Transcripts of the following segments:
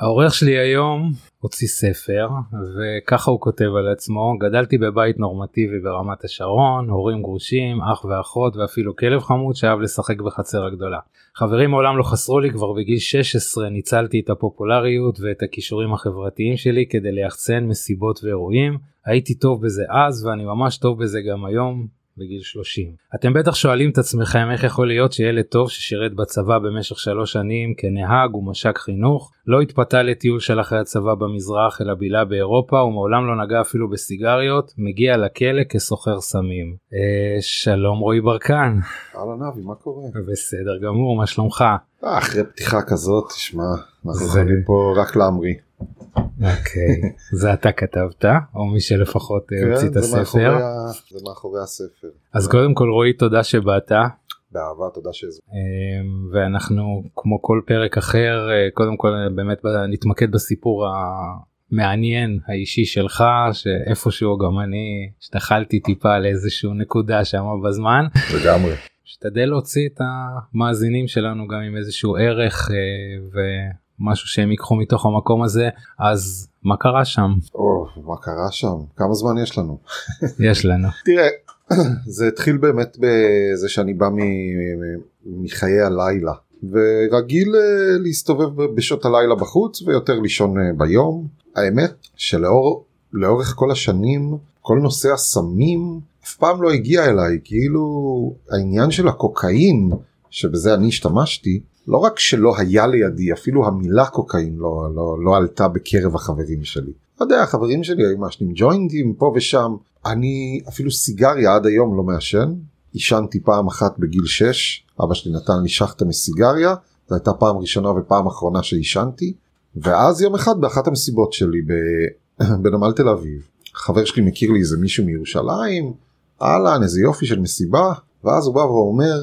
העורך שלי היום הוציא ספר וככה הוא כותב על עצמו גדלתי בבית נורמטיבי ברמת השרון הורים גרושים אח ואחות ואפילו כלב חמוד שאהב לשחק בחצר הגדולה. חברים מעולם לא חסרו לי כבר בגיל 16 ניצלתי את הפופולריות ואת הכישורים החברתיים שלי כדי ליחצן מסיבות ואירועים הייתי טוב בזה אז ואני ממש טוב בזה גם היום בגיל 30. אתם בטח שואלים את עצמכם איך יכול להיות שילד טוב ששירת בצבא במשך שלוש שנים כנהג ומש"ק חינוך לא התפתה לטיול של אחרי הצבא במזרח אלא בילה באירופה ומעולם לא נגע אפילו בסיגריות מגיע לכלא כסוחר סמים. אה, שלום רועי ברקן. אהלן אבי מה קורה? בסדר גמור מה שלומך? אה, אחרי פתיחה כזאת תשמע אנחנו יכולים פה רק להמריא. אוקיי זה אתה כתבת או מי שלפחות אה, כן, הוציא את הספר זה מאחורי הספר. אז קודם כל רועי תודה שבאת באהבה תודה שהזמנת. אמ, ואנחנו כמו כל פרק אחר אה, קודם כל אה, באמת נתמקד בסיפור המעניין האישי שלך שאיפשהו גם אני השתחלתי טיפה לאיזשהו נקודה שם בזמן לגמרי. שתדל להוציא את המאזינים שלנו גם עם איזשהו ערך ומשהו שהם ייקחו מתוך המקום הזה אז מה קרה שם? או מה קרה שם? כמה זמן יש לנו. יש לנו. תראה זה התחיל באמת בזה שאני בא מחיי הלילה. ורגיל אה, להסתובב בשעות הלילה בחוץ ויותר לישון אה, ביום. האמת שלאור לאורך כל השנים כל נושא הסמים אף פעם לא הגיע אליי. כאילו העניין של הקוקאין שבזה אני השתמשתי לא רק שלא היה לידי אפילו המילה קוקאין לא, לא, לא עלתה בקרב החברים שלי. לא יודע החברים שלי היו מעשנים ג'וינטים פה ושם. אני אפילו סיגריה עד היום לא מעשן. עישנתי פעם אחת בגיל 6 אבא שלי נתן לי שחטה מסיגריה זו הייתה פעם ראשונה ופעם אחרונה שעישנתי. ואז יום אחד באחת המסיבות שלי ב- בנמל תל אביב חבר שלי מכיר לי איזה מישהו מירושלים אהלן איזה יופי של מסיבה. ואז הוא בא ואומר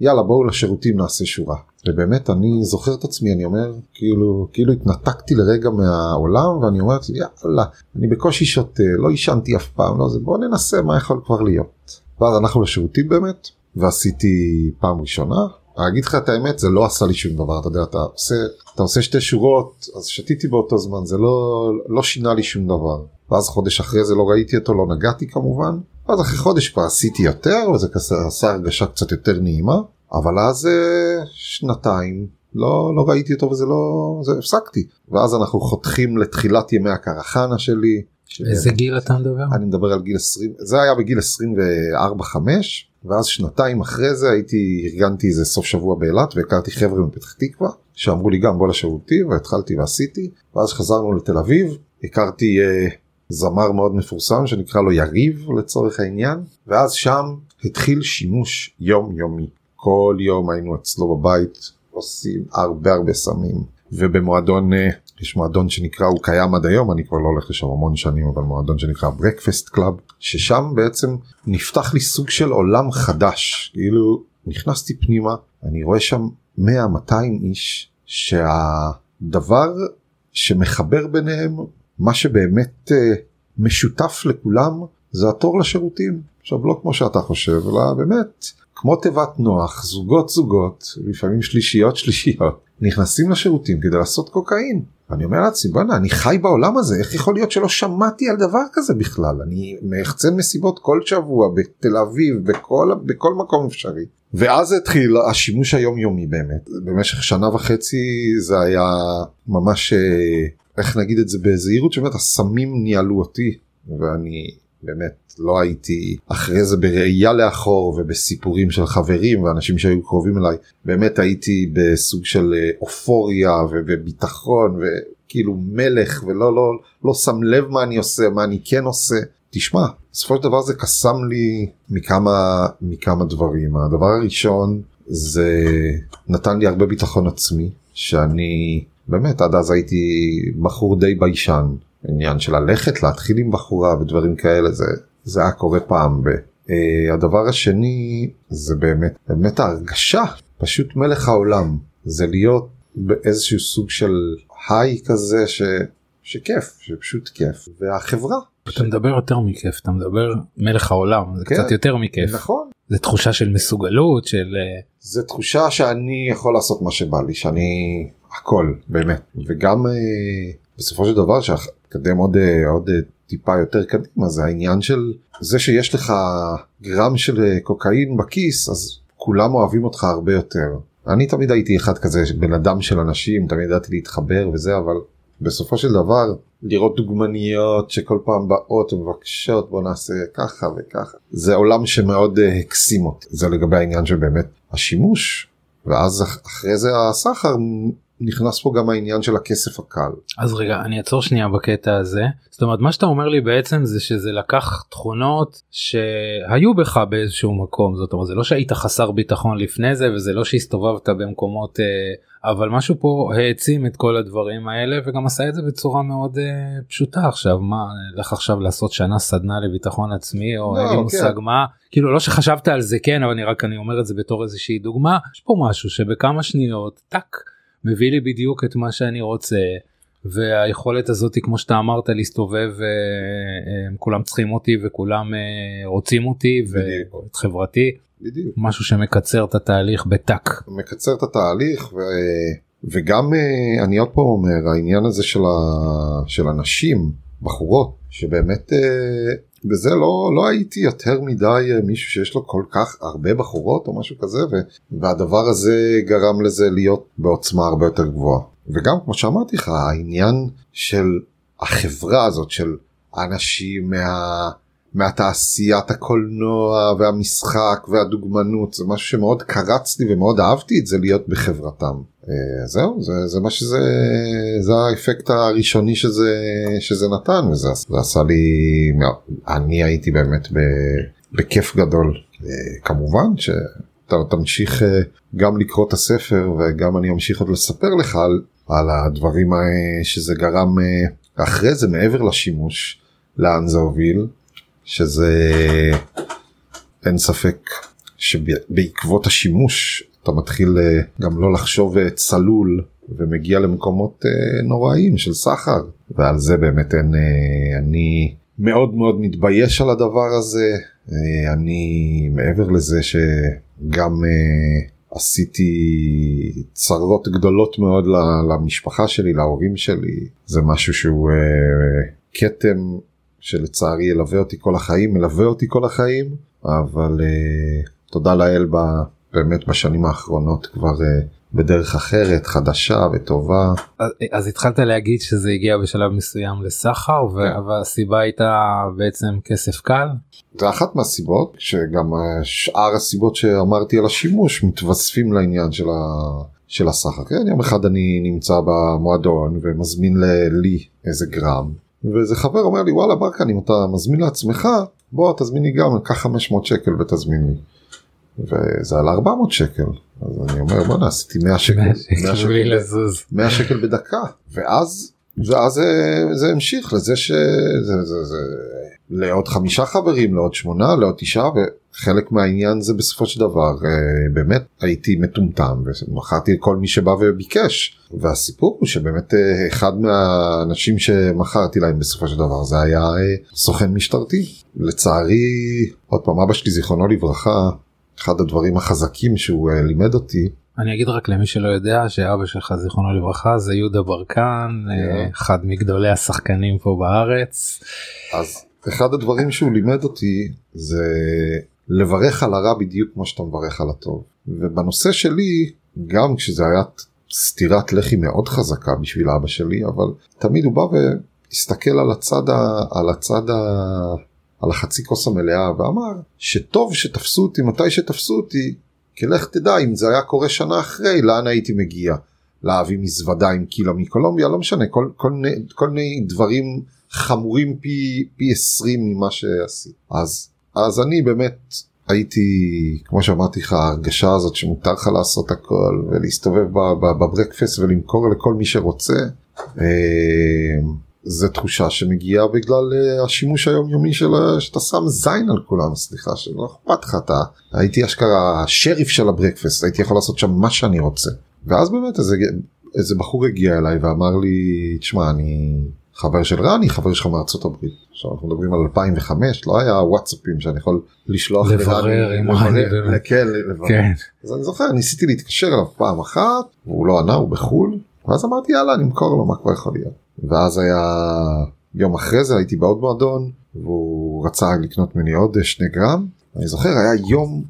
יאללה בואו לשירותים נעשה שורה ובאמת אני זוכר את עצמי אני אומר כאילו כאילו התנתקתי לרגע מהעולם ואני אומר לעצמי יאללה אני בקושי שותה לא עישנתי אף פעם לא זה בוא ננסה מה יכול כבר להיות. ואז אנחנו לשירותים באמת ועשיתי פעם ראשונה. אגיד לך את האמת זה לא עשה לי שום דבר אתה יודע אתה עושה אתה עושה שתי שורות אז שתיתי באותו זמן זה לא לא שינה לי שום דבר. ואז חודש אחרי זה לא ראיתי אותו לא נגעתי כמובן. אז אחרי חודש כבר עשיתי יותר וזה כזה עשה הרגשה קצת יותר נעימה. אבל אז אה, שנתיים לא לא ראיתי אותו וזה לא זה הפסקתי ואז אנחנו חותכים לתחילת ימי הקרחנה שלי. ש- איזה גיל אתה מדבר? אני מדבר על גיל 20 זה היה בגיל 24-5 ואז שנתיים אחרי זה הייתי ארגנתי איזה סוף שבוע באילת והכרתי חבר'ה מפתח תקווה שאמרו לי גם בוא לשירותים והתחלתי ועשיתי ואז חזרנו לתל אביב הכרתי אה, זמר מאוד מפורסם שנקרא לו יריב לצורך העניין ואז שם התחיל שימוש יום יומי כל יום היינו אצלו בבית עושים הרבה הרבה סמים. ובמועדון אה, יש מועדון שנקרא הוא קיים עד היום אני כבר לא הולך לשם המון שנים אבל מועדון שנקרא ברקפסט קלאב ששם בעצם נפתח לי סוג של עולם חדש. כאילו נכנסתי פנימה אני רואה שם 100-200 איש שהדבר שמחבר ביניהם מה שבאמת אה, משותף לכולם זה התור לשירותים. עכשיו לא כמו שאתה חושב אלא באמת כמו תיבת נוח זוגות זוגות לפעמים שלישיות שלישיות נכנסים לשירותים כדי לעשות קוקאין. אני אומר לעצמי בואנה אני חי בעולם הזה איך יכול להיות שלא שמעתי על דבר כזה בכלל? אני מחצן מסיבות כל שבוע בתל אביב בכל בכל מקום אפשרי. ואז התחיל השימוש היומיומי באמת. במשך שנה וחצי זה היה ממש אה, איך נגיד את זה בזהירות שבאמת הסמים ניהלו אותי ואני באמת לא הייתי אחרי זה בראייה לאחור ובסיפורים של חברים ואנשים שהיו קרובים אליי באמת הייתי בסוג של אה, אופוריה ו- וביטחון וכאילו מלך ולא לא לא שם לב מה אני עושה מה אני כן עושה. תשמע בסופו של דבר זה קסם לי מכמה מכמה דברים. הדבר הראשון זה נתן לי הרבה ביטחון עצמי שאני באמת עד אז הייתי בחור די ביישן. עניין של ללכת להתחיל עם בחורה ודברים כאלה זה זה היה קורה פעם ב... Uh, הדבר השני זה באמת באמת ההרגשה. פשוט מלך העולם. זה להיות באיזשהו סוג של היי כזה ש... שכיף שפשוט כיף. והחברה. אתה מדבר יותר מכיף אתה מדבר מלך העולם זה כן, קצת יותר מכיף. נכון. זה תחושה של מסוגלות של אה, זה תחושה שאני יכול לעשות מה שבא לי שאני הכל באמת. וגם אה, בסופו של דבר שהקדם עוד אה, עוד אה, טיפה יותר קדימה זה העניין של זה שיש לך גרם של אה, קוקאין בכיס אז כולם אוהבים אותך הרבה יותר. אני תמיד הייתי אחד כזה בן אדם של אנשים תמיד ידעתי להתחבר וזה אבל בסופו של דבר לראות דוגמניות שכל פעם באות ומבקשות בוא נעשה ככה וככה זה עולם שמאוד uh, הקסים אותי זה לגבי העניין של באמת השימוש ואז אחרי זה הסחר נכנס פה גם העניין של הכסף הקל. אז רגע אני אעצור שנייה בקטע הזה זאת אומרת מה שאתה אומר לי בעצם זה שזה לקח תכונות שהיו בך באיזשהו מקום זאת אומרת זה לא שהיית חסר ביטחון לפני זה וזה לא שהסתובבת במקומות אה, אבל משהו פה העצים את כל הדברים האלה וגם עשה את זה בצורה מאוד אה, פשוטה עכשיו מה לך עכשיו לעשות שנה סדנה לביטחון עצמי או לא, אין לי מושג כן. מה כאילו לא שחשבת על זה כן אבל אני רק אני אומר את זה בתור איזושהי דוגמה יש פה משהו שבכמה שניות טאק. מביא לי בדיוק את מה שאני רוצה והיכולת הזאת כמו שאתה אמרת להסתובב אה, אה, כולם צריכים אותי וכולם אה, רוצים אותי ואת חברתי בדיוק. משהו שמקצר את התהליך בטאק. מקצר את התהליך ו... וגם אני עוד פעם אומר העניין הזה של, ה... של הנשים בחורות שבאמת בזה לא לא הייתי יותר מדי מישהו שיש לו כל כך הרבה בחורות או משהו כזה ו... והדבר הזה גרם לזה להיות בעוצמה הרבה יותר גבוהה וגם כמו שאמרתי לך העניין של החברה הזאת של אנשים מה... מהתעשיית הקולנוע והמשחק והדוגמנות זה משהו שמאוד קרץ לי ומאוד אהבתי את זה להיות בחברתם. אה, זהו זה זה מה שזה זה האפקט הראשוני שזה שזה נתן וזה זה עשה לי אני הייתי באמת בכיף גדול. אה, כמובן שאתה תמשיך אה, גם לקרוא את הספר וגם אני אמשיך עוד לספר לך על, על הדברים שזה גרם אחרי זה מעבר לשימוש לאן זה הוביל שזה אין ספק שבעקבות השימוש אתה מתחיל אה, גם לא לחשוב אה, צלול ומגיע למקומות אה, נוראים של סחר. ועל זה באמת אין אני מאוד מאוד מתבייש על הדבר הזה. אני מעבר לזה שגם עשיתי צרות גדולות מאוד למשפחה שלי להורים שלי זה משהו שהוא כתם שלצערי ילווה אותי כל החיים מלווה אותי כל החיים אבל תודה לאל באמת בשנים האחרונות כבר uh, בדרך אחרת חדשה וטובה. אז, אז התחלת להגיד שזה הגיע בשלב מסוים לסחר כן. והסיבה הייתה בעצם כסף קל? זה אחת מהסיבות שגם אה, שאר הסיבות שאמרתי על השימוש מתווספים לעניין של, ה... של הסחר. כן, יום אחד אני נמצא במועדון ומזמין לי איזה גרם ואיזה חבר אומר לי וואלה ברקן אם אתה מזמין לעצמך בוא תזמין לי גם קח 500 שקל ותזמין לי. וזה על 400 שקל. אז אני אומר בוא עשיתי 100 שקל 100 שקל, 100 שקל בדקה. ואז ואז זה, זה המשיך לזה שזה זה, זה, לעוד חמישה חברים לעוד שמונה לעוד תשעה וחלק מהעניין זה בסופו של דבר אה, באמת הייתי מטומטם ומכרתי לכל מי שבא וביקש. והסיפור הוא שבאמת אה, אחד מהאנשים שמכרתי להם בסופו של דבר זה היה אה, סוכן משטרתי. לצערי עוד פעם אבא שלי זיכרונו לברכה אחד הדברים החזקים שהוא uh, לימד אותי. אני אגיד רק למי שלא יודע שאבא שלך זיכרונו לברכה זה יהודה ברקן yeah. אה, אחד מגדולי השחקנים פה בארץ. אז אחד הדברים שהוא לימד אותי זה לברך על הרע בדיוק כמו שאתה מברך על הטוב ובנושא שלי גם כשזה היה סטירת לחי מאוד חזקה בשביל אבא שלי אבל תמיד הוא בא והסתכל על הצד ה... על הצד ה... על החצי כוס המלאה ואמר שטוב שתפסו אותי מתי שתפסו אותי כי לך תדע אם זה היה קורה שנה אחרי לאן הייתי מגיע להביא מזוודה עם קילה מקולומביה לא משנה כל, כל, כל מיני דברים חמורים פי פי 20 ממה שעשית אז אז אני באמת הייתי כמו שאמרתי לך ההרגשה הזאת שמותר לך לעשות הכל ולהסתובב בברקפסט ולמכור לכל מי שרוצה. אה, זה תחושה שמגיעה בגלל uh, השימוש היומיומי של שאתה שם זין על כולם סליחה שלא אכפת לך אתה הייתי אשכרה השריף של הברקפסט הייתי יכול לעשות שם מה שאני רוצה. ואז באמת איזה, איזה בחור הגיע אליי ואמר לי תשמע אני חבר של רני חבר שלך מארצות הברית. עכשיו אנחנו מדברים על 2005 לא היה וואטסאפים שאני יכול לשלוח לברר עם רני כן, לברר. כן. אז אני זוכר ניסיתי להתקשר אליו פעם אחת הוא לא ענה הוא בחול. ואז אמרתי יאללה נמכור לו מה כבר יכול להיות ואז היה יום אחרי זה הייתי בעוד מועדון והוא רצה לקנות ממני עוד שני גרם. אני זוכר היה יום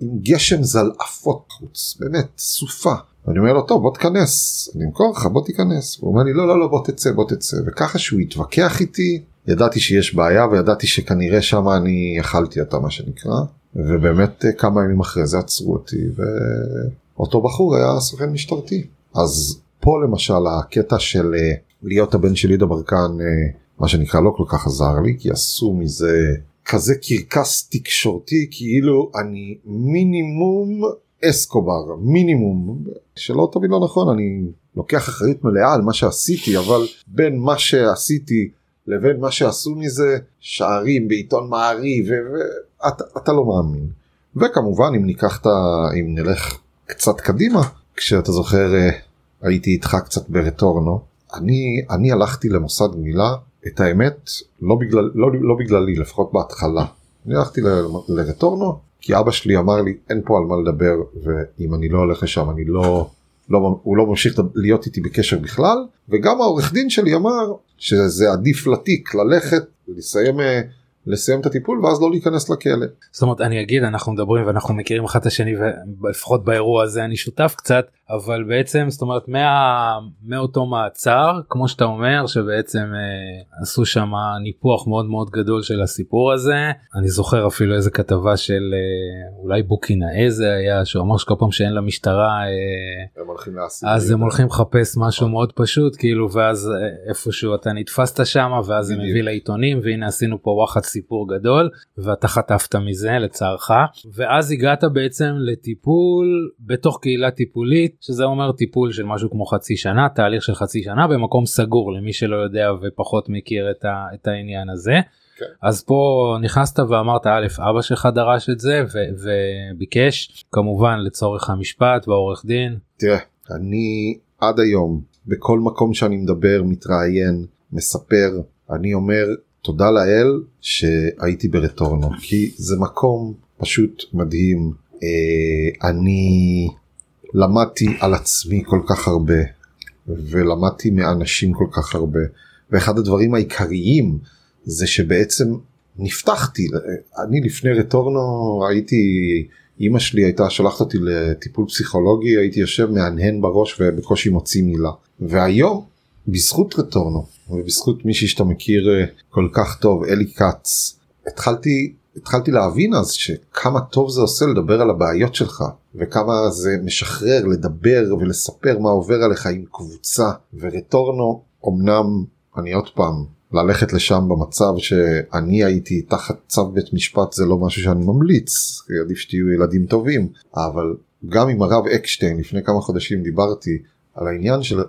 עם גשם זלעפות חוץ באמת סופה. אני אומר לו טוב בוא תיכנס אני אמכור לך בוא תיכנס הוא אומר לי לא לא לא בוא תצא בוא תצא. וככה שהוא התווכח איתי ידעתי שיש בעיה וידעתי שכנראה שם אני אכלתי אותה מה שנקרא. ובאמת כמה ימים אחרי זה עצרו אותי ואותו בחור היה סוכן משטרתי. אז פה למשל הקטע של אה, להיות הבן של יהודה ברקן אה, מה שנקרא לא כל כך עזר לי כי עשו מזה כזה קרקס תקשורתי כאילו אני מינימום אסקובר מינימום שלא תבין לא נכון אני לוקח אחריות מלאה על מה שעשיתי אבל בין מה שעשיתי לבין מה שעשו מזה שערים בעיתון מעריב ואתה לא מאמין. וכמובן אם ניקח את ה... אם נלך קצת קדימה כשאתה זוכר אה, הייתי איתך קצת ברטורנו. אני אני הלכתי למוסד גמילה את האמת לא בגלל לא, לא בגללי לפחות בהתחלה. אני הלכתי לרטורנו כי אבא שלי אמר לי אין פה על מה לדבר ואם אני לא הולך לשם אני לא לא הוא לא ממשיך להיות איתי בקשר בכלל. וגם העורך דין שלי אמר שזה עדיף לתיק ללכת ולסיים לסיים את הטיפול ואז לא להיכנס לכלא. זאת אומרת אני אגיד אנחנו מדברים ואנחנו מכירים אחד את השני ולפחות באירוע הזה אני שותף קצת אבל בעצם זאת אומרת מה, מאותו מעצר כמו שאתה אומר שבעצם אה, עשו שם ניפוח מאוד מאוד גדול של הסיפור הזה אני זוכר אפילו איזה כתבה של אה, אולי בוקינאי זה היה שהוא אמר שכל פעם שאין למשטרה אה, הם הולכים אז הם הולכים לחפש משהו מאוד פשוט כאילו ואז אה, איפשהו אתה נתפסת שם ואז זה מביא לעיתונים והנה עשינו פה וואחד סיפור גדול ואתה חטפת מזה לצערך. ואז הגעת בעצם לטיפול בתוך קהילה טיפולית שזה אומר טיפול של משהו כמו חצי שנה תהליך של חצי שנה במקום סגור למי שלא יודע ופחות מכיר את, ה, את העניין הזה. כן. אז פה נכנסת ואמרת א' אבא שלך דרש את זה ו- וביקש כמובן לצורך המשפט והעורך דין. תראה אני עד היום בכל מקום שאני מדבר מתראיין מספר אני אומר תודה לאל שהייתי ברטורנו כי זה מקום פשוט מדהים אה, אני למדתי על עצמי כל כך הרבה ולמדתי מאנשים כל כך הרבה ואחד הדברים העיקריים זה שבעצם נפתחתי אני לפני רטורנו הייתי אמא שלי הייתה שולחת אותי לטיפול פסיכולוגי הייתי יושב מהנהן בראש ובקושי מוציא מילה. והיום בזכות רטורנו ובזכות מישהי שאתה מכיר כל כך טוב אלי כץ התחלתי התחלתי להבין אז שכמה טוב זה עושה לדבר על הבעיות שלך וכמה זה משחרר לדבר ולספר מה עובר עליך עם קבוצה. ורטורנו אמנם אני עוד פעם ללכת לשם במצב שאני הייתי תחת צו בית משפט זה לא משהו שאני ממליץ עדיף שתהיו ילדים טובים. אבל גם עם הרב אקשטיין לפני כמה חודשים דיברתי על העניין של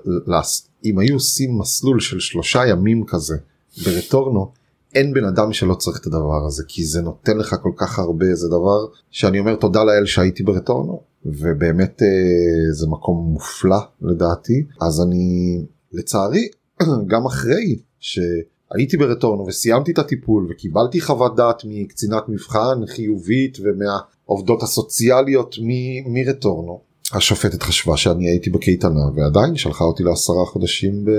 אם היו עושים מסלול של שלושה ימים כזה ברטורנו אין בן אדם שלא צריך את הדבר הזה כי זה נותן לך כל כך הרבה זה דבר שאני אומר תודה לאל שהייתי ברטורנו ובאמת אה, זה מקום מופלא לדעתי אז אני לצערי גם אחרי שהייתי ברטורנו וסיימתי את הטיפול וקיבלתי חוות דעת מקצינת מבחן חיובית ומהעובדות הסוציאליות מ- מרטורנו השופטת חשבה שאני הייתי בקייטנה ועדיין שלחה אותי לעשרה חודשים ב-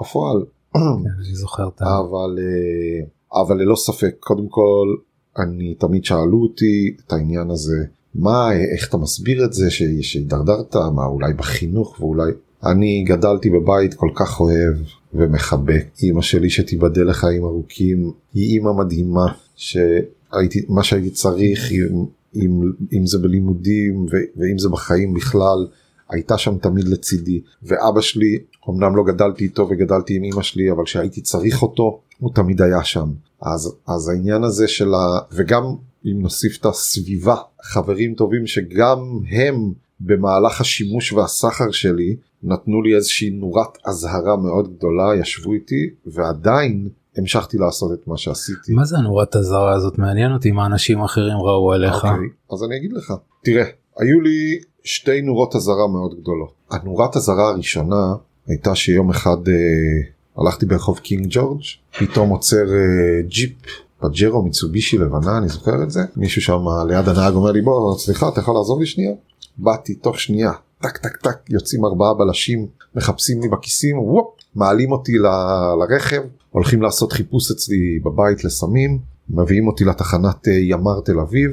בפועל. כן, אני זוכר את אבל אה, אבל ללא ספק קודם כל אני תמיד שאלו אותי את העניין הזה מה איך אתה מסביר את זה שהידרדרת? מה אולי בחינוך ואולי אני גדלתי בבית כל כך אוהב ומחבק. אמא שלי שתיבדל לחיים ארוכים היא אימא מדהימה שהייתי מה שהייתי צריך אם, אם, אם זה בלימודים ואם זה בחיים בכלל הייתה שם תמיד לצידי ואבא שלי אמנם לא גדלתי איתו וגדלתי עם אמא שלי אבל כשהייתי צריך אותו הוא תמיד היה שם אז אז העניין הזה של ה... וגם אם נוסיף את הסביבה חברים טובים שגם הם במהלך השימוש והסחר שלי נתנו לי איזושהי נורת אזהרה מאוד גדולה ישבו איתי ועדיין המשכתי לעשות את מה שעשיתי. מה זה הנורת אזהרה הזאת מעניין אותי מה אנשים אחרים ראו עליך. Okay, אוקיי, אז אני אגיד לך תראה היו לי שתי נורות אזהרה מאוד גדולות. הנורת אזהרה הראשונה הייתה שיום אחד אה, הלכתי ברחוב קינג ג'ורג' פתאום עוצר אה, ג'יפ פג'רו מיצובישי לבנה אני זוכר את זה. מישהו שם ליד הנהג אומר לי בוא סליחה אתה יכול לעזוב לי שנייה? באתי תוך שנייה טק טק טק יוצאים ארבעה בלשים מחפשים לי בכיסים וופ מעלים אותי ל- לרכב. הולכים לעשות חיפוש אצלי בבית לסמים מביאים אותי לתחנת אה, ימ"ר תל אביב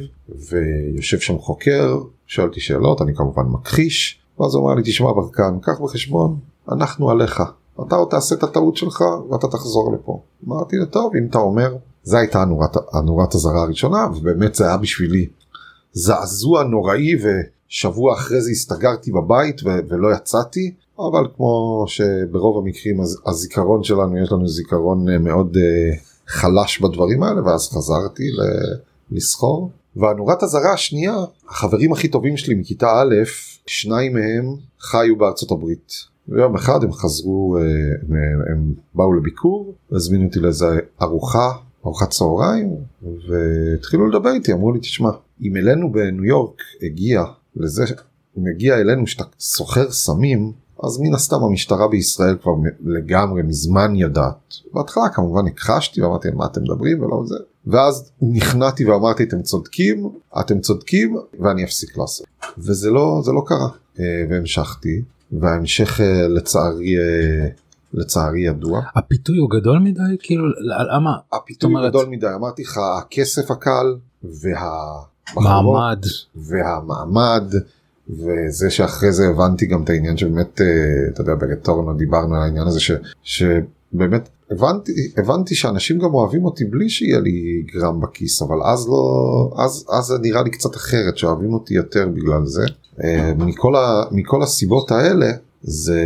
ויושב שם חוקר שואל שאלות אני כמובן מכחיש ואז הוא אמר לי תשמע ברקן קח בחשבון אנחנו עליך אתה עוד תעשה את הטעות שלך ואתה תחזור לפה. אמרתי לו טוב אם אתה אומר זה הייתה הנורת, הזרה הראשונה ובאמת זה היה בשבילי זעזוע נוראי ושבוע אחרי זה הסתגרתי בבית ו- ולא יצאתי אבל כמו שברוב המקרים הז- הזיכרון שלנו יש לנו זיכרון אה, מאוד uh, חלש בדברים האלה ואז חזרתי ל- לסחור. והנורת הזרה השנייה החברים הכי טובים שלי מכיתה א' שניים מהם חיו בארצות הברית. ויום אחד הם חזרו אה, הם, הם באו לביקור הזמינו אותי לאיזה ארוחה ארוחת צהריים והתחילו לדבר איתי אמרו לי תשמע אם אלינו בניו יורק הגיע לזה אם הגיע אלינו שאתה סוחר סמים אז מן הסתם המשטרה בישראל כבר לגמרי מזמן יודעת. בהתחלה כמובן הכחשתי ואמרתי מה אתם מדברים ולא זה ואז נכנעתי ואמרתי אתם צודקים אתם צודקים ואני אפסיק לעשות. וזה לא זה לא קרה. אה, והמשכתי וההמשך אה, לצערי אה, לצערי ידוע. הפיתוי הוא גדול מדי? כאילו למה הפיתוי אומרת- גדול מדי. אמרתי לך הכסף הקל והמחרות מעמד והמעמד וזה שאחרי זה הבנתי גם את העניין שבאמת אתה יודע ברטורנו דיברנו על העניין הזה ש, שבאמת הבנתי הבנתי שאנשים גם אוהבים אותי בלי שיהיה לי גרם בכיס אבל אז לא אז אז זה נראה לי קצת אחרת שאוהבים אותי יותר בגלל זה. אה, מכל, ה, מכל הסיבות האלה זה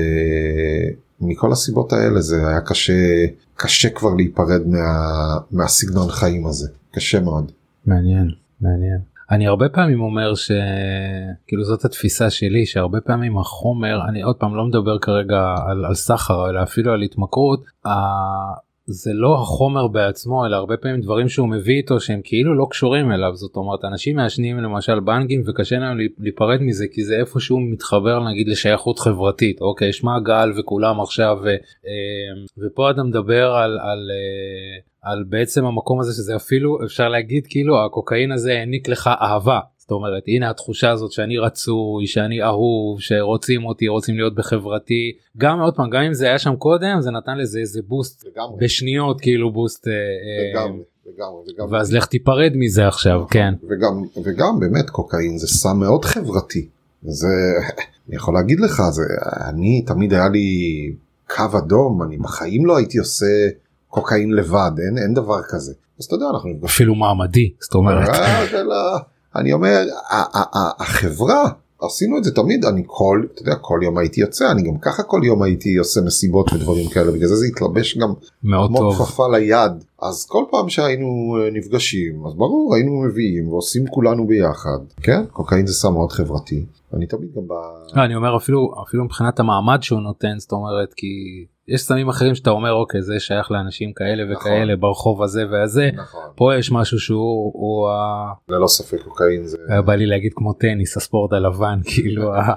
מכל הסיבות האלה זה היה קשה קשה כבר להיפרד מה, מהסגנון חיים הזה. קשה מאוד. מעניין מעניין אני הרבה פעמים אומר שכאילו זאת התפיסה שלי שהרבה פעמים החומר אני עוד פעם לא מדבר כרגע על, על סחר אלא אפילו על התמכרות. זה לא החומר בעצמו אלא הרבה פעמים דברים שהוא מביא איתו שהם כאילו לא קשורים אליו זאת אומרת אנשים מעשנים למשל בנגים וקשה להם להיפרד מזה כי זה איפשהו מתחבר נגיד לשייכות חברתית אוקיי יש מעגל וכולם עכשיו אה, ופה אתה מדבר על, על, אה, על בעצם המקום הזה שזה אפילו אפשר להגיד כאילו הקוקאין הזה העניק לך אהבה. זאת אומרת הנה התחושה הזאת שאני רצוי שאני אהוב שרוצים אותי רוצים להיות בחברתי גם עוד פעם גם אם זה היה שם קודם זה נתן לזה איזה בוסט לגמרי. בשניות כאילו בוסט אה, אה, לגמרי, לגמרי, לגמרי. ואז לך תיפרד מזה עכשיו כן וגם וגם באמת קוקאין זה סם מאוד חברתי זה אני יכול להגיד לך זה אני תמיד היה לי קו אדום אני בחיים לא הייתי עושה קוקאין לבד אין אין דבר כזה אז אתה יודע אנחנו. אפילו מעמדי זאת אומרת אה, אני אומר החברה עשינו את זה תמיד אני כל אתה יודע כל יום הייתי יוצא אני גם ככה כל יום הייתי עושה מסיבות ודברים כאלה בגלל זה זה התלבש גם מאוד כמו כפפה ליד. אז כל פעם שהיינו אה, נפגשים אז ברור היינו מביאים ועושים כולנו ביחד. כן קוקאין זה סם מאוד חברתי אני תמיד גם ב... לא, אני אומר אפילו אפילו מבחינת המעמד שהוא נותן זאת אומרת כי יש סמים אחרים שאתה אומר אוקיי זה שייך לאנשים כאלה נכון. וכאלה ברחוב הזה והזה נכון פה יש משהו שהוא הוא ה... ללא ספק קוקאין זה היה בא לי להגיד כמו טניס הספורט הלבן כאילו ה...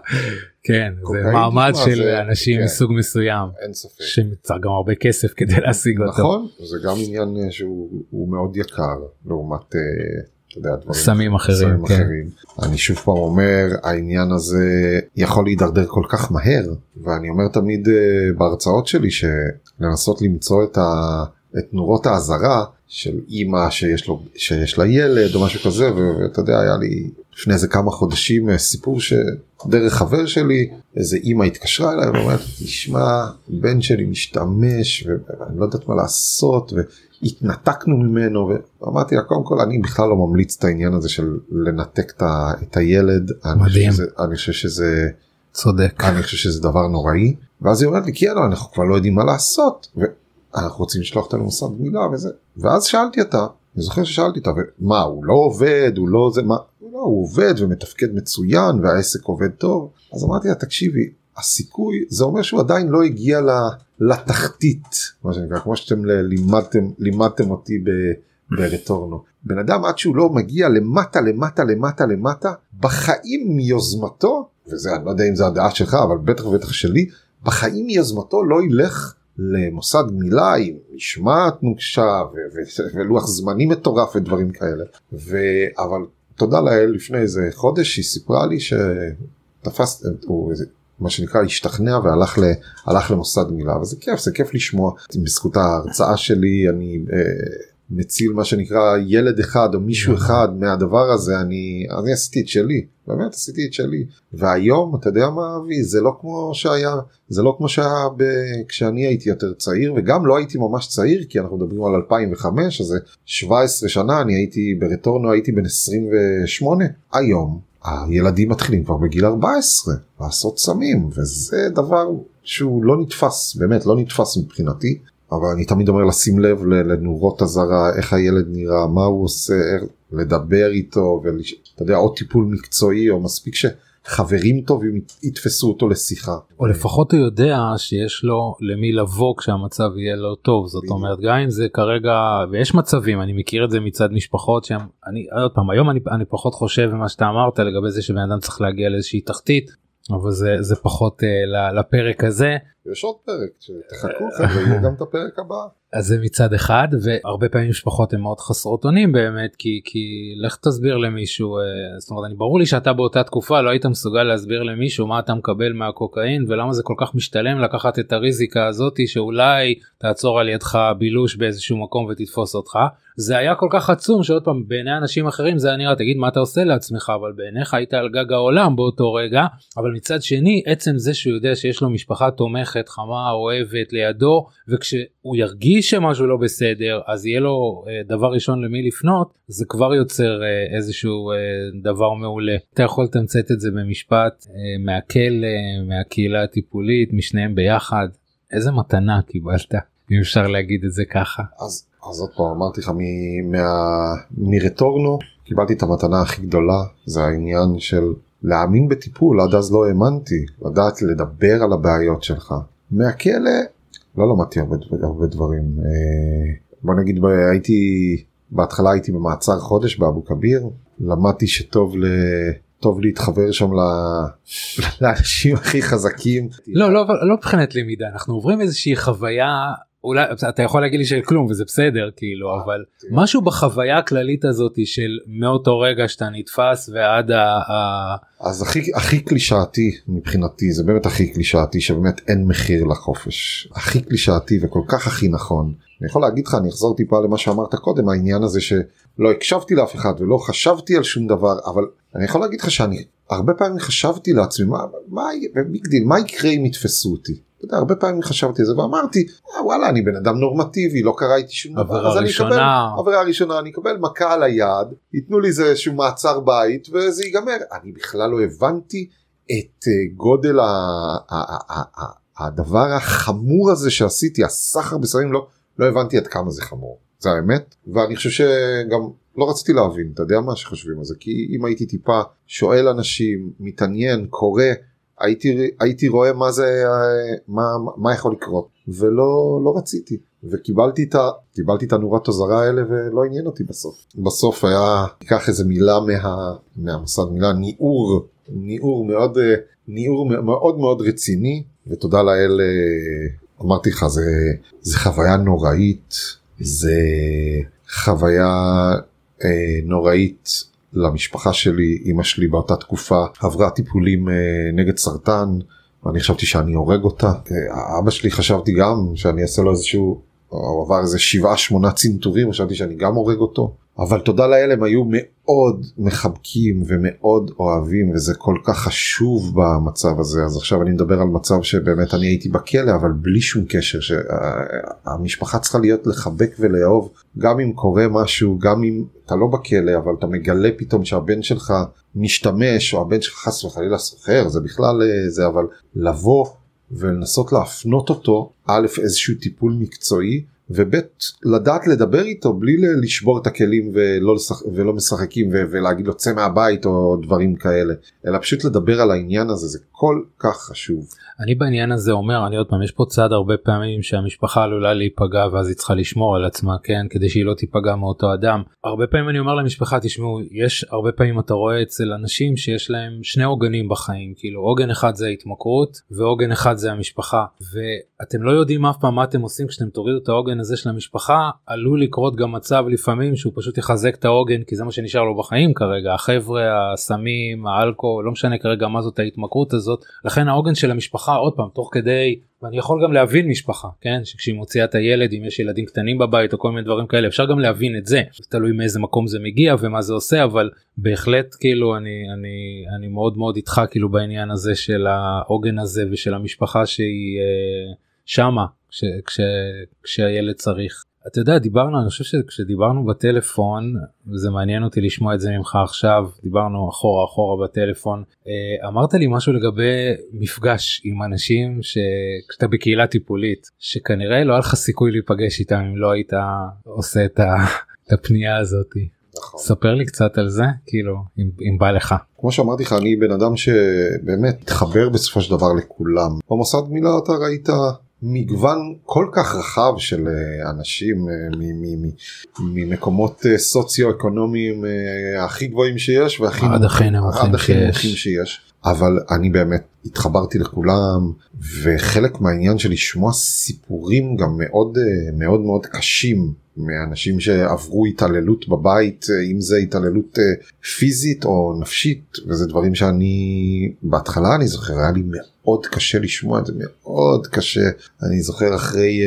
כן זה מעמד של זה- אנשים כן. מסוג מסוים אין ספק שצריך גם הרבה כסף כדי להשיג אותו נכון זה גם עניין שהוא הוא מאוד יקר לעומת אה, אתה יודע, דברים סמים אחרים, סמים כן. אחרים. אני שוב פעם אומר העניין הזה יכול להידרדר כל כך מהר ואני אומר תמיד אה, בהרצאות שלי שלנסות למצוא את, ה, את נורות האזהרה של אימא שיש לו שיש לה ילד או משהו כזה ו- ואתה יודע היה לי לפני איזה כמה חודשים אה, סיפור שדרך חבר שלי איזה אימא התקשרה אליי ואומרת תשמע בן שלי משתמש ואני לא יודעת מה לעשות והתנתקנו ממנו ואמרתי לה קודם כל אני בכלל לא ממליץ את העניין הזה של לנתק את, את הילד מדהים. אני חושב שזה צודק אני חושב שזה דבר נוראי ואז היא אומרת לי כן אנחנו כבר לא יודעים מה לעשות ואנחנו רוצים לשלוח אותה למוסד גמילה וזה. ואז שאלתי אותה אני זוכר ששאלתי אותה מה הוא לא עובד הוא לא זה מה? לא, הוא עובד ומתפקד מצוין והעסק עובד טוב. אז אמרתי לה תקשיבי הסיכוי זה אומר שהוא עדיין לא הגיע לתחתית מה שנקרא כמו שאתם לימדתם לימדתם אותי ב, ברטורנו. בן אדם עד שהוא לא מגיע למטה למטה למטה למטה בחיים מיוזמתו וזה אני לא יודע אם זה הדעה שלך אבל בטח ובטח שלי בחיים מיוזמתו לא ילך למוסד גמילה עם משמעת נוקשה ולוח זמנים מטורף ודברים כאלה. ו- אבל תודה לאל לפני איזה חודש היא סיפרה לי תפס הוא מה שנקרא השתכנע והלך ל, למוסד מילה וזה כיף זה כיף לשמוע. בזכות ההרצאה שלי אני אה, מציל מה שנקרא ילד אחד או מישהו אחד מהדבר הזה אני אני עשיתי את שלי. באמת עשיתי את שלי. והיום אתה יודע מה אבי? זה לא כמו שהיה זה לא כמו שהיה ב... כשאני הייתי יותר צעיר וגם לא הייתי ממש צעיר כי אנחנו מדברים על 2005 אז זה 17 שנה אני הייתי ברטורנו הייתי בן 28 היום הילדים מתחילים כבר בגיל 14 לעשות סמים וזה דבר שהוא לא נתפס באמת לא נתפס מבחינתי אבל אני תמיד אומר לשים לב לנורות אזהרה איך הילד נראה מה הוא עושה לדבר איתו ואתה יודע עוד טיפול מקצועי או מספיק שחברים טובים יתפסו אותו לשיחה. או לפחות הוא יודע שיש לו למי לבוא כשהמצב יהיה לא טוב זאת בדיוק. אומרת גם אם זה כרגע ויש מצבים אני מכיר את זה מצד משפחות שהם אני עוד פעם היום אני, אני פחות חושב ממה שאתה אמרת לגבי זה שבן אדם צריך להגיע לאיזושהי תחתית אבל זה זה פחות uh, לפרק הזה. יש עוד פרק שתחכו חבר'ה יהיה גם את הפרק הבא. אז זה מצד אחד והרבה פעמים משפחות הן מאוד חסרות אונים באמת כי כי לך תסביר למישהו uh, זאת אומרת אני ברור לי שאתה באותה תקופה לא היית מסוגל להסביר למישהו מה אתה מקבל מהקוקאין ולמה זה כל כך משתלם לקחת את הריזיקה הזאתי שאולי תעצור על ידך בילוש באיזשהו מקום ותתפוס אותך. זה היה כל כך עצום שעוד פעם בעיני אנשים אחרים זה היה נראה תגיד מה אתה עושה לעצמך? אבל בעיניך היית על גג העולם באותו רגע. אבל מצד שני עצם זה שהוא יודע שיש לו משפחה תומכת חמה אוהבת לידו וכשהוא ירגיש שמשהו לא בסדר אז יהיה לו אה, דבר ראשון למי לפנות זה כבר יוצר אה, איזשהו אה, דבר מעולה אתה יכול לתמצת את זה במשפט אה, מהכלא מהקהילה הטיפולית משניהם ביחד איזה מתנה קיבלת אם אפשר להגיד את זה ככה. אז אז עוד פעם אמרתי לך מרטורנו קיבלתי את המתנה הכי גדולה זה העניין של להאמין בטיפול עד אז לא האמנתי לדעת לדבר על הבעיות שלך מהכלא לא למדתי הרבה, הרבה דברים אה, בוא נגיד הייתי בהתחלה הייתי במעצר חודש באבו כביר למדתי שטוב ל... טוב להתחבר שם לאנשים הכי חזקים. לא לא לא מבחינת למידה אנחנו עוברים איזושהי חוויה אולי אתה יכול להגיד לי של כלום וזה בסדר כאילו אה, אבל משהו בחוויה הכללית הזאת של מאותו רגע שאתה נתפס ועד ה... אז הכי הכי קלישאתי מבחינתי זה באמת הכי קלישאתי שבאמת אין מחיר לחופש הכי קלישאתי וכל כך הכי נכון. אני יכול להגיד לך אני אחזור טיפה למה שאמרת קודם העניין הזה שלא הקשבתי לאף אחד ולא חשבתי על שום דבר אבל אני יכול להגיד לך שאני הרבה פעמים חשבתי לעצמי מה מה, מה יקרה אם יתפסו אותי. אתה יודע, הרבה פעמים חשבתי על זה ואמרתי אה, וואלה אני בן אדם נורמטיבי לא קרה איתי שום דבר. אז אני אקבל עבירה ראשונה אני אקבל מכה על היד ייתנו לי איזה שהוא מעצר בית וזה ייגמר. אני בכלל לא הבנתי את אה, גודל הדבר החמור הזה שעשיתי הסחר בסמים לא לא הבנתי עד כמה זה חמור. זה האמת? ואני חושב שגם לא רציתי להבין אתה יודע מה שחושבים על זה? כי אם הייתי טיפה שואל אנשים מתעניין קורא הייתי הייתי רואה מה זה מה מה יכול לקרות ולא לא רציתי. וקיבלתי את הנורת אזהרה האלה ולא עניין אותי בסוף. בסוף היה קח איזה מילה מה... מהמוסד מילה ניעור ניעור מאוד ניעור מאוד מאוד רציני ותודה לאל אמרתי לך זה זה חוויה נוראית זה חוויה אה, נוראית למשפחה שלי אמא שלי באותה תקופה עברה טיפולים אה, נגד סרטן ואני חשבתי שאני הורג אותה. אה, אבא שלי חשבתי גם שאני אעשה לו איזשהו הוא עבר איזה שבעה שמונה צנתורים חשבתי שאני גם הורג אותו אבל תודה לאל הם היו מאוד מחבקים ומאוד אוהבים וזה כל כך חשוב במצב הזה. אז עכשיו אני מדבר על מצב שבאמת אני הייתי בכלא אבל בלי שום קשר שהמשפחה צריכה להיות לחבק ולאהוב. גם אם קורה משהו גם אם אתה לא בכלא אבל אתה מגלה פתאום שהבן שלך משתמש או הבן שלך חס וחלילה סוחר זה בכלל אה, זה אבל לבוא ולנסות להפנות אותו א' איזשהו טיפול מקצועי וב' לדעת לדבר איתו בלי לשבור את הכלים ולא, לשח... ולא משחקים ו... ולהגיד לו צא מהבית או דברים כאלה אלא פשוט לדבר על העניין הזה זה כל כך חשוב. אני בעניין הזה אומר אני עוד פעם יש פה צד הרבה פעמים שהמשפחה עלולה להיפגע ואז היא צריכה לשמור על עצמה כן כדי שהיא לא תיפגע מאותו אדם הרבה פעמים אני אומר למשפחה תשמעו יש הרבה פעמים אתה רואה אצל אנשים שיש להם שני עוגנים בחיים כאילו עוגן אחד זה ההתמכרות ועוגן אחד זה המשפחה ואתם לא יודעים אף פעם מה אתם עושים כשאתם תורידו את העוגן העוגן הזה של המשפחה עלול לקרות גם מצב לפעמים שהוא פשוט יחזק את העוגן כי זה מה שנשאר לו בחיים כרגע. החבר'ה הסמים האלכוהול לא משנה כרגע מה זאת ההתמכרות הזאת. לכן העוגן של המשפחה עוד פעם תוך כדי ואני יכול גם להבין משפחה כן? שכשהיא מוציאה את הילד אם יש ילדים קטנים בבית או כל מיני דברים כאלה אפשר גם להבין את זה תלוי מאיזה מקום זה מגיע ומה זה עושה אבל בהחלט כאילו אני אני אני מאוד מאוד איתך כאילו בעניין הזה של העוגן הזה ושל המשפחה שהיא אה, שמה כש, כש, כשהילד צריך. אתה יודע דיברנו אני חושב שכשדיברנו בטלפון וזה מעניין אותי לשמוע את זה ממך עכשיו דיברנו אחורה אחורה בטלפון אה, אמרת לי משהו לגבי מפגש עם אנשים שכשאתה בקהילה טיפולית שכנראה לא היה לך סיכוי להיפגש איתם אם לא היית עושה את, ה, את הפנייה הזאתי. נכון. ספר לי קצת על זה כאילו אם, אם בא לך. כמו שאמרתי לך אני בן אדם שבאמת התחבר בסופו של דבר לכולם במוסד מילה אתה ראית מגוון כל כך רחב של אה, אנשים אה, ממקומות אה, סוציו-אקונומיים הכי גבוהים שיש והכי נמוכים שיש. אבל אני באמת התחברתי לכולם וחלק מהעניין של לשמוע סיפורים גם מאוד מאוד מאוד קשים מאנשים שעברו התעללות בבית אם זה התעללות פיזית או נפשית וזה דברים שאני בהתחלה אני זוכר היה לי מאוד קשה לשמוע את זה מאוד קשה. אני זוכר אחרי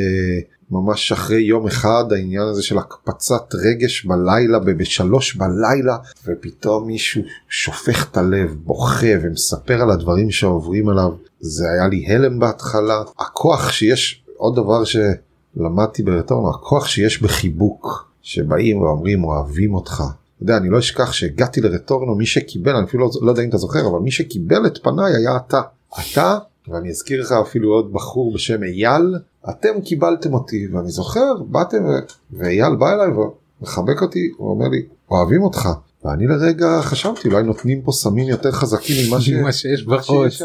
ממש אחרי יום אחד העניין הזה של הקפצת רגש בלילה בשלוש בלילה ופתאום מישהו שופך את הלב בוכה ומספר על הדברים שעוברים עליו. זה היה לי הלם בהתחלה. הכוח שיש עוד דבר שלמדתי ברטורנו הכוח שיש בחיבוק שבאים ואומרים אוהבים אותך. אתה יודע, אני לא אשכח שהגעתי לרטורנו מי שקיבל אני אפילו לא, לא יודע אם אתה זוכר אבל מי שקיבל את פניי היה אתה. אתה ואני אזכיר לך אפילו עוד בחור בשם אייל אתם קיבלתם אותי ואני זוכר באתם ואייל בא אליי ומחבק אותי הוא אומר לי אוהבים אותך ואני לרגע חשבתי אולי נותנים פה סמים יותר חזקים ממה שיש בחוץ.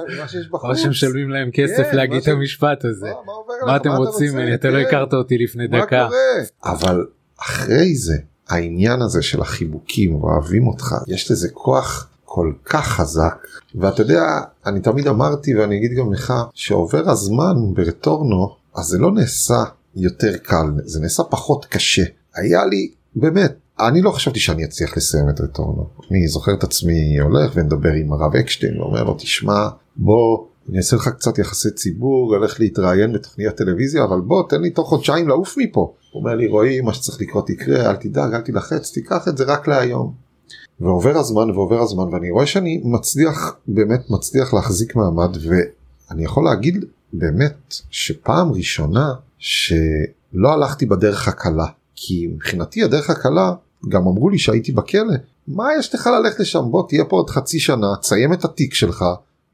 או שמשלמים להם כסף כן, להגיד את המשפט הזה. מה אתם רוצים? ממני אתה לא כן. הכרת אותי לפני דקה. אבל אחרי זה העניין הזה של החיבוקים אוהבים אותך יש לזה כוח כל כך חזק ואתה יודע אני תמיד אמרתי ואני אגיד גם לך שעובר הזמן ברטורנו אז זה לא נעשה יותר קל זה נעשה פחות קשה היה לי באמת אני לא חשבתי שאני אצליח לסיים את רטורנו אני זוכר את עצמי הולך ומדבר עם הרב אקשטיין ואומר לו תשמע בוא אני אעשה לך קצת יחסי ציבור הולך להתראיין בתוכנית טלוויזיה אבל בוא תן לי תוך חודשיים לעוף מפה. הוא אומר לי רועי מה שצריך לקרות יקרה אל תדאג אל תילחץ תיקח את זה רק להיום. ועובר הזמן ועובר הזמן ואני רואה שאני מצליח באמת מצליח להחזיק מעמד ואני יכול להגיד באמת שפעם ראשונה שלא הלכתי בדרך הקלה. כי מבחינתי הדרך הקלה גם אמרו לי שהייתי בכלא מה יש לך ללכת לשם? בוא תהיה פה עוד חצי שנה תסיים את התיק שלך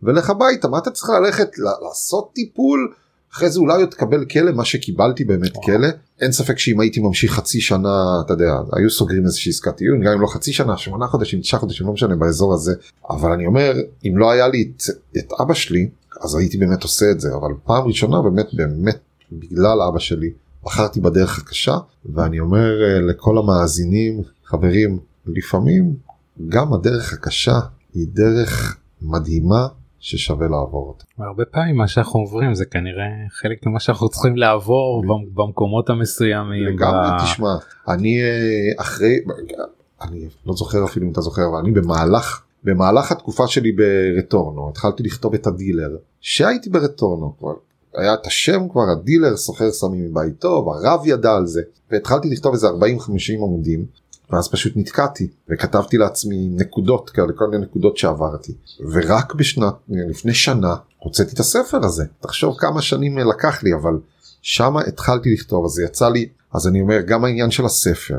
ולך הביתה. מה אתה צריך ללכת לעשות טיפול אחרי זה אולי עוד תקבל כלא מה שקיבלתי באמת וואו. כלא. אין ספק שאם הייתי ממשיך חצי שנה אתה יודע היו סוגרים איזושהי עסקת טיעון גם אם לא חצי שנה שמונה חודשים תשעה חודשים לא משנה באזור הזה. אבל אני אומר אם לא היה לי את, את אבא שלי אז הייתי באמת עושה את זה. אבל פעם ראשונה באמת באמת בגלל אבא שלי בחרתי בדרך הקשה ואני אומר אה, לכל המאזינים חברים לפעמים גם הדרך הקשה היא דרך מדהימה ששווה לעבור אותה. הרבה פעמים מה שאנחנו עוברים זה כנראה חלק ממה שאנחנו צריכים לעבור במקומות המסוימים. לגמרי, ב... תשמע, אני אה, אחרי, אני לא זוכר אפילו אם אתה זוכר, אבל אני במהלך, במהלך התקופה שלי ברטורנו התחלתי לכתוב את הדילר, שהייתי ברטורנו כבר. היה את השם כבר הדילר סוחר סמים מבית טוב הרב ידע על זה והתחלתי לכתוב איזה 40-50 עמודים ואז פשוט נתקעתי וכתבתי לעצמי נקודות כאלה כל מיני נקודות שעברתי. ורק בשנת לפני שנה הוצאתי את הספר הזה. תחשוב כמה שנים לקח לי אבל שמה התחלתי לכתוב אז זה יצא לי אז אני אומר גם העניין של הספר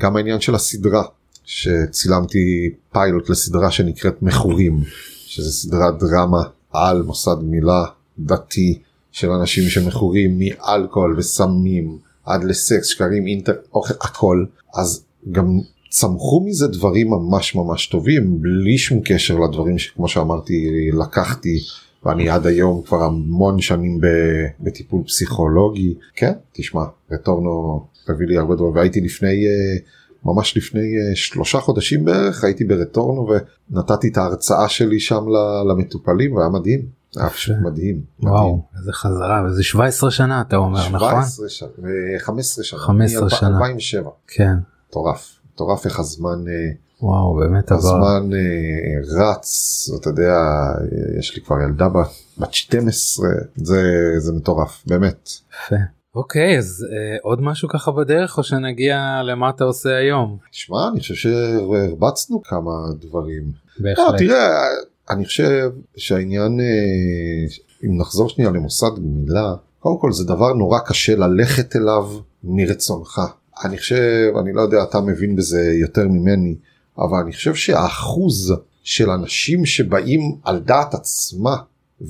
גם העניין של הסדרה שצילמתי פיילוט לסדרה שנקראת מכורים שזה סדרת דרמה על מוסד מילה דתי של אנשים שמכורים מאלכוהול וסמים עד לסקס שקרים אינטר אוכל הכל. אז גם צמחו מזה דברים ממש ממש טובים בלי שום קשר לדברים שכמו שאמרתי לקחתי ואני עד היום כבר המון שנים בטיפול פסיכולוגי כן תשמע רטורנו הביא לי הרבה דברים והייתי לפני אה, ממש לפני אה, שלושה חודשים בערך הייתי ברטורנו ונתתי את ההרצאה שלי שם למטופלים והיה מדהים היה פשוט מדהים. וואו, איזה חזרה, וזה 17 שנה אתה אומר, נכון? 17 שנה, 15 שנה. 15 שנה. 2007. כן. מטורף, מטורף איך הזמן, אה, וואו, באמת עבר. הזמן אה, רץ, אתה יודע, יש לי כבר ילדה בת- בת 12, זה, זה מטורף, באמת. יפה. אוקיי, אז אה, עוד משהו ככה בדרך, או שנגיע למה אתה עושה היום? שמע, אני חושב שהרבצנו כמה דברים. לא, בהחלט. תראה, אני חושב שהעניין, אה, אם נחזור שנייה למוסד גמילה, קודם כל זה דבר נורא קשה ללכת אליו מרצונך. אני חושב, אני לא יודע, אתה מבין בזה יותר ממני, אבל אני חושב שהאחוז של אנשים שבאים על דעת עצמה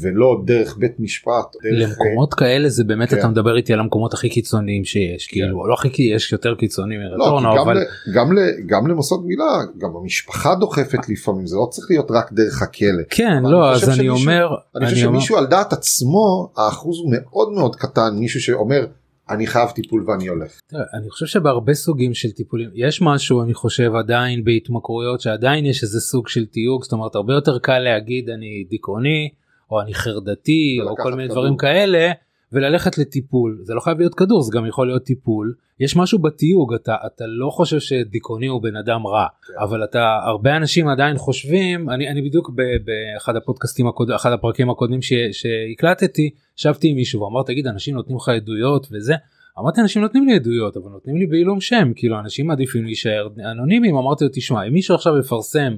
ולא דרך בית משפט, דרך, למקומות כאלה זה באמת כן. אתה מדבר איתי על המקומות הכי קיצוניים שיש כאילו לא הכי כי יש יותר קיצוניים לא, מרטורנו גם, אבל גם, ל, גם למוסד מילה, גם המשפחה דוחפת לפעמים, זה לא צריך להיות רק דרך הכלא. כן לא אני אז חושב אני שמישהו- אומר אני חושב אני אומר- שמישהו על דעת עצמו, האחוז הוא מאוד מאוד קטן, מישהו שאומר, אני חייב טיפול ואני הולך. תראה, אני חושב שבהרבה סוגים של טיפולים יש משהו אני חושב עדיין בהתמכרויות שעדיין יש איזה סוג של תיוג זאת אומרת הרבה יותר קל להגיד אני דיכאוני או אני חרדתי או כל מיני. דברים כאלה וללכת לטיפול זה לא חייב להיות כדור זה גם יכול להיות טיפול. יש משהו בתיוג אתה אתה לא חושב שדיכאוני הוא בן אדם רע כן. אבל אתה הרבה אנשים עדיין חושבים אני אני בדיוק ב- באחד הפודקאסטים הקוד אחד הפרקים הקודמים ש- שהקלטתי ישבתי עם מישהו ואמר תגיד אנשים נותנים לך עדויות וזה. אמרתי אנשים נותנים לי עדויות אבל נותנים לי בעילום שם כאילו אנשים מעדיפים להישאר אנונימיים. אמרתי לו תשמע אם מישהו עכשיו יפרסם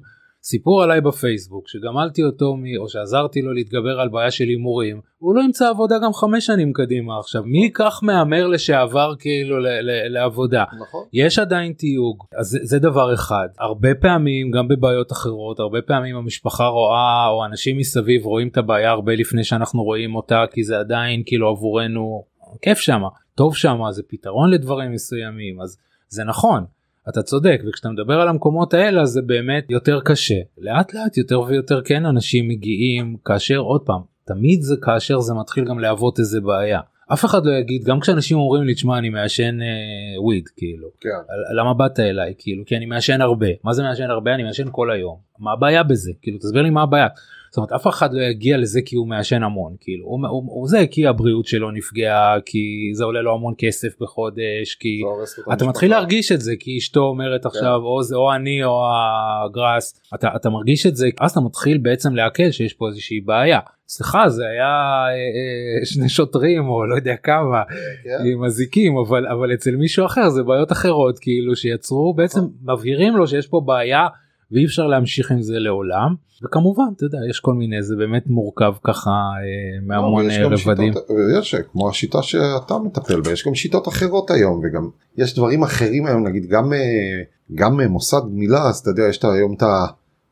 סיפור עליי בפייסבוק שגמלתי אותו מ... או שעזרתי לו להתגבר על בעיה של הימורים הוא לא ימצא עבודה גם חמש שנים קדימה עכשיו. מי ייקח מהמר לשעבר כאילו ל... ל... לעבודה? נכון. יש עדיין תיוג. אז זה, זה דבר אחד. הרבה פעמים גם בבעיות אחרות הרבה פעמים המשפחה רואה או אנשים מסביב רואים את הבעיה הרבה לפני שאנחנו רואים אותה כי זה עדיין כאילו עבורנו כיף שמה. טוב שמה זה פתרון לדברים מסוימים. אז זה נכון אתה צודק וכשאתה מדבר על המקומות האלה זה באמת יותר קשה. לאט לאט יותר ויותר כן אנשים מגיעים כאשר עוד פעם תמיד זה כאשר זה מתחיל גם להוות איזה בעיה אף אחד לא יגיד גם כשאנשים אומרים לי תשמע אני מעשן אה, וויד כאילו כן. למה באת אליי כאילו כי אני מעשן הרבה מה זה מעשן הרבה אני מעשן כל היום מה הבעיה בזה כאילו תסביר לי מה הבעיה. זאת אומרת אף אחד לא יגיע לזה כי הוא מעשן המון כאילו הוא, הוא, הוא זה כי הבריאות שלו נפגעה כי זה עולה לו המון כסף בחודש כי אתה. מתחיל להרגיש את זה כי אשתו אומרת עכשיו או זה או אני או הגראס אתה אתה מרגיש את זה אז אתה מתחיל בעצם לעכל שיש פה איזושהי בעיה. אצלך זה היה אה, אה, שני שוטרים או לא יודע כמה כן. עם אזיקים אבל אבל אצל מישהו אחר זה בעיות אחרות כאילו שיצרו בעצם מבהירים לו שיש פה בעיה ואי אפשר להמשיך עם זה לעולם וכמובן אתה יודע יש כל מיני זה באמת מורכב ככה אה, מהמון לא, גם רבדים. שיטות- יש כמו השיטה שאתה מטפל בה יש גם שיטות אחרות היום וגם יש דברים אחרים היום נגיד גם גם מוסד גמילה אז אתה יודע יש את היום את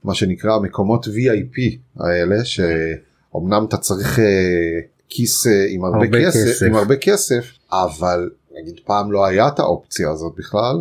מה שנקרא מקומות VIP האלה שאומנם אתה צריך אה, כיס אה, עם הרבה, הרבה כסף, כסף. עם הרבה כסף אבל נגיד פעם לא היה את האופציה הזאת בכלל.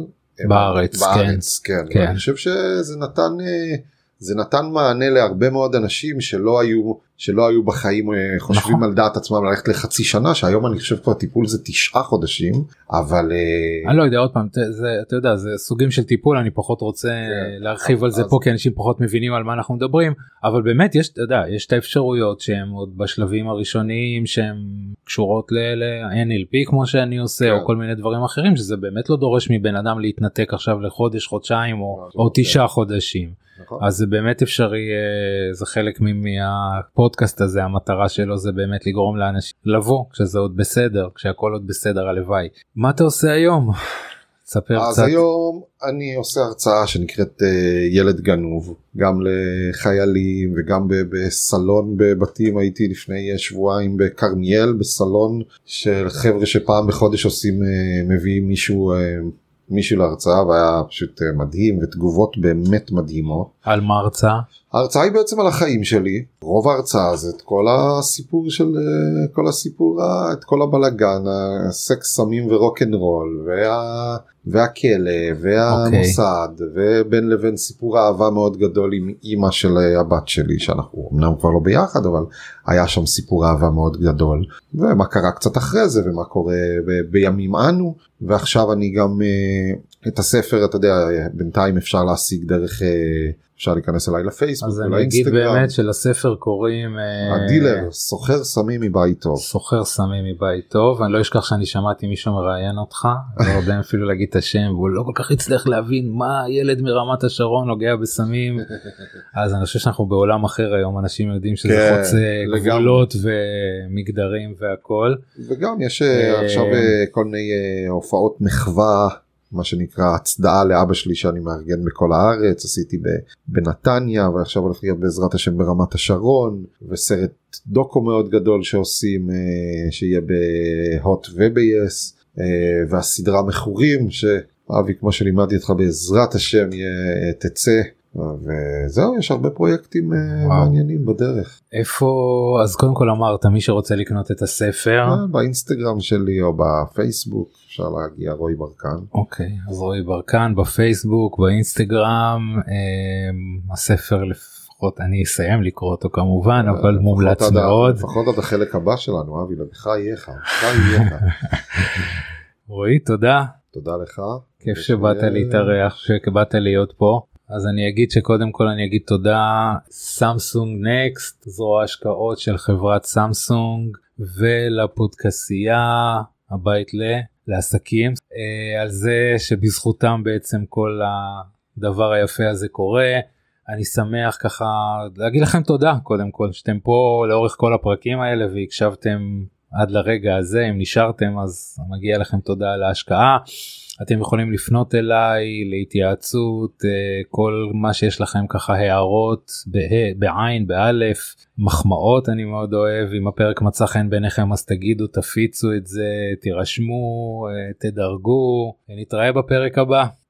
בארץ, בארץ כן, כן. ואני חושב שזה נתן אה, זה נתן מענה להרבה מאוד אנשים שלא היו שלא היו בחיים אה, חושבים נכון. על דעת עצמם ללכת לחצי שנה שהיום אני חושב כבר טיפול זה תשעה חודשים אבל אה, אני לא יודע עוד פעם זה אתה יודע זה סוגים של טיפול אני פחות רוצה כן. להרחיב על זה אז- פה כי אנשים פחות מבינים על מה אנחנו מדברים אבל באמת יש אתה יודע יש את האפשרויות שהן עוד בשלבים הראשוניים שהן קשורות ל-NLP כמו שאני עושה כן. או כל מיני דברים אחרים שזה באמת לא דורש מבן אדם להתנתק עכשיו לחודש חודשיים או, נכון, או כן. תשעה חודשים נכון. אז זה באמת אפשרי אה, זה חלק מ- מהפודקאסט הזה המטרה שלו זה באמת לגרום לאנשים לבוא כשזה עוד בסדר כשהכל עוד בסדר הלוואי מה אתה עושה היום? ספר אז קצת. היום אני עושה הרצאה שנקראת אה, ילד גנוב גם לחיילים וגם בסלון בבתים הייתי לפני שבועיים בכרמיאל בסלון של חבר'ה שפעם בחודש עושים אה, מביאים מישהו אה, מישהו להרצאה והיה פשוט מדהים ותגובות באמת מדהימות. על מה ההרצאה? ההרצאה היא בעצם על החיים שלי. רוב ההרצאה זה את כל הסיפור של אה, כל הסיפור את כל הבלגן הסקס סמים ורוקנרול וה, והכלא והמוסד ובין לבין סיפור אהבה מאוד גדול עם אימא של אה, הבת שלי שאנחנו אמנם כבר לא ביחד אבל היה שם סיפור אהבה מאוד גדול. ומה קרה קצת אחרי זה ומה קורה ב- בימים אנו. ועכשיו אני גם אה, את הספר אתה יודע בינתיים אפשר להשיג דרך אה, אפשר להיכנס אליי לפייסבוק אז אני אגיד. באמת שלספר קוראים אה, הדילר סוחר סמים מבית טוב. סוחר סמים מבית טוב אני לא אשכח שאני שמעתי מישהו מראיין אותך לא יודע אפילו להגיד את השם והוא לא כל כך הצליח להבין מה ילד מרמת השרון נוגע בסמים אז אני חושב שאנחנו בעולם אחר היום אנשים יודעים שזה כן, חוצה. גבולות ומגדרים והכל וגם יש אה, עכשיו כל מיני הופעות מחווה מה שנקרא הצדעה לאבא שלי שאני מארגן בכל הארץ עשיתי בנתניה ועכשיו הולך להיות בעזרת השם ברמת השרון וסרט דוקו מאוד גדול שעושים אה, שיהיה בהוט וביס אה, והסדרה מכורים שאבי כמו שלימדתי אותך בעזרת השם יהיה- תצא. וזהו יש הרבה פרויקטים אה, וואו. מעניינים בדרך איפה אז קודם כל אמרת מי שרוצה לקנות את הספר אה, באינסטגרם שלי או בפייסבוק אפשר להגיע רועי ברקן. אוקיי אז רועי ברקן בפייסבוק באינסטגרם אה, הספר לפחות אני אסיים לקרוא אותו כמובן אבל מומלץ עד מאוד לפחות עד החלק הבא שלנו אבי לך יהיה לך. רועי תודה תודה לך. כיף שבאת להתארח שבאת להיות פה אז אני אגיד שקודם כל אני אגיד תודה סמסונג נקסט זרוע השקעות של חברת סמסונג ולפודקסייה הבית ל לעסקים אה, על זה שבזכותם בעצם כל הדבר היפה הזה קורה. אני שמח ככה להגיד לכם תודה קודם כל שאתם פה לאורך כל הפרקים האלה והקשבתם עד לרגע הזה אם נשארתם אז מגיע לכם תודה על ההשקעה. אתם יכולים לפנות אליי להתייעצות אה, כל מה שיש לכם ככה הערות בעין באלף מחמאות אני מאוד אוהב אם הפרק מצא חן בעיניכם אז תגידו תפיצו את זה תירשמו אה, תדרגו נתראה בפרק הבא.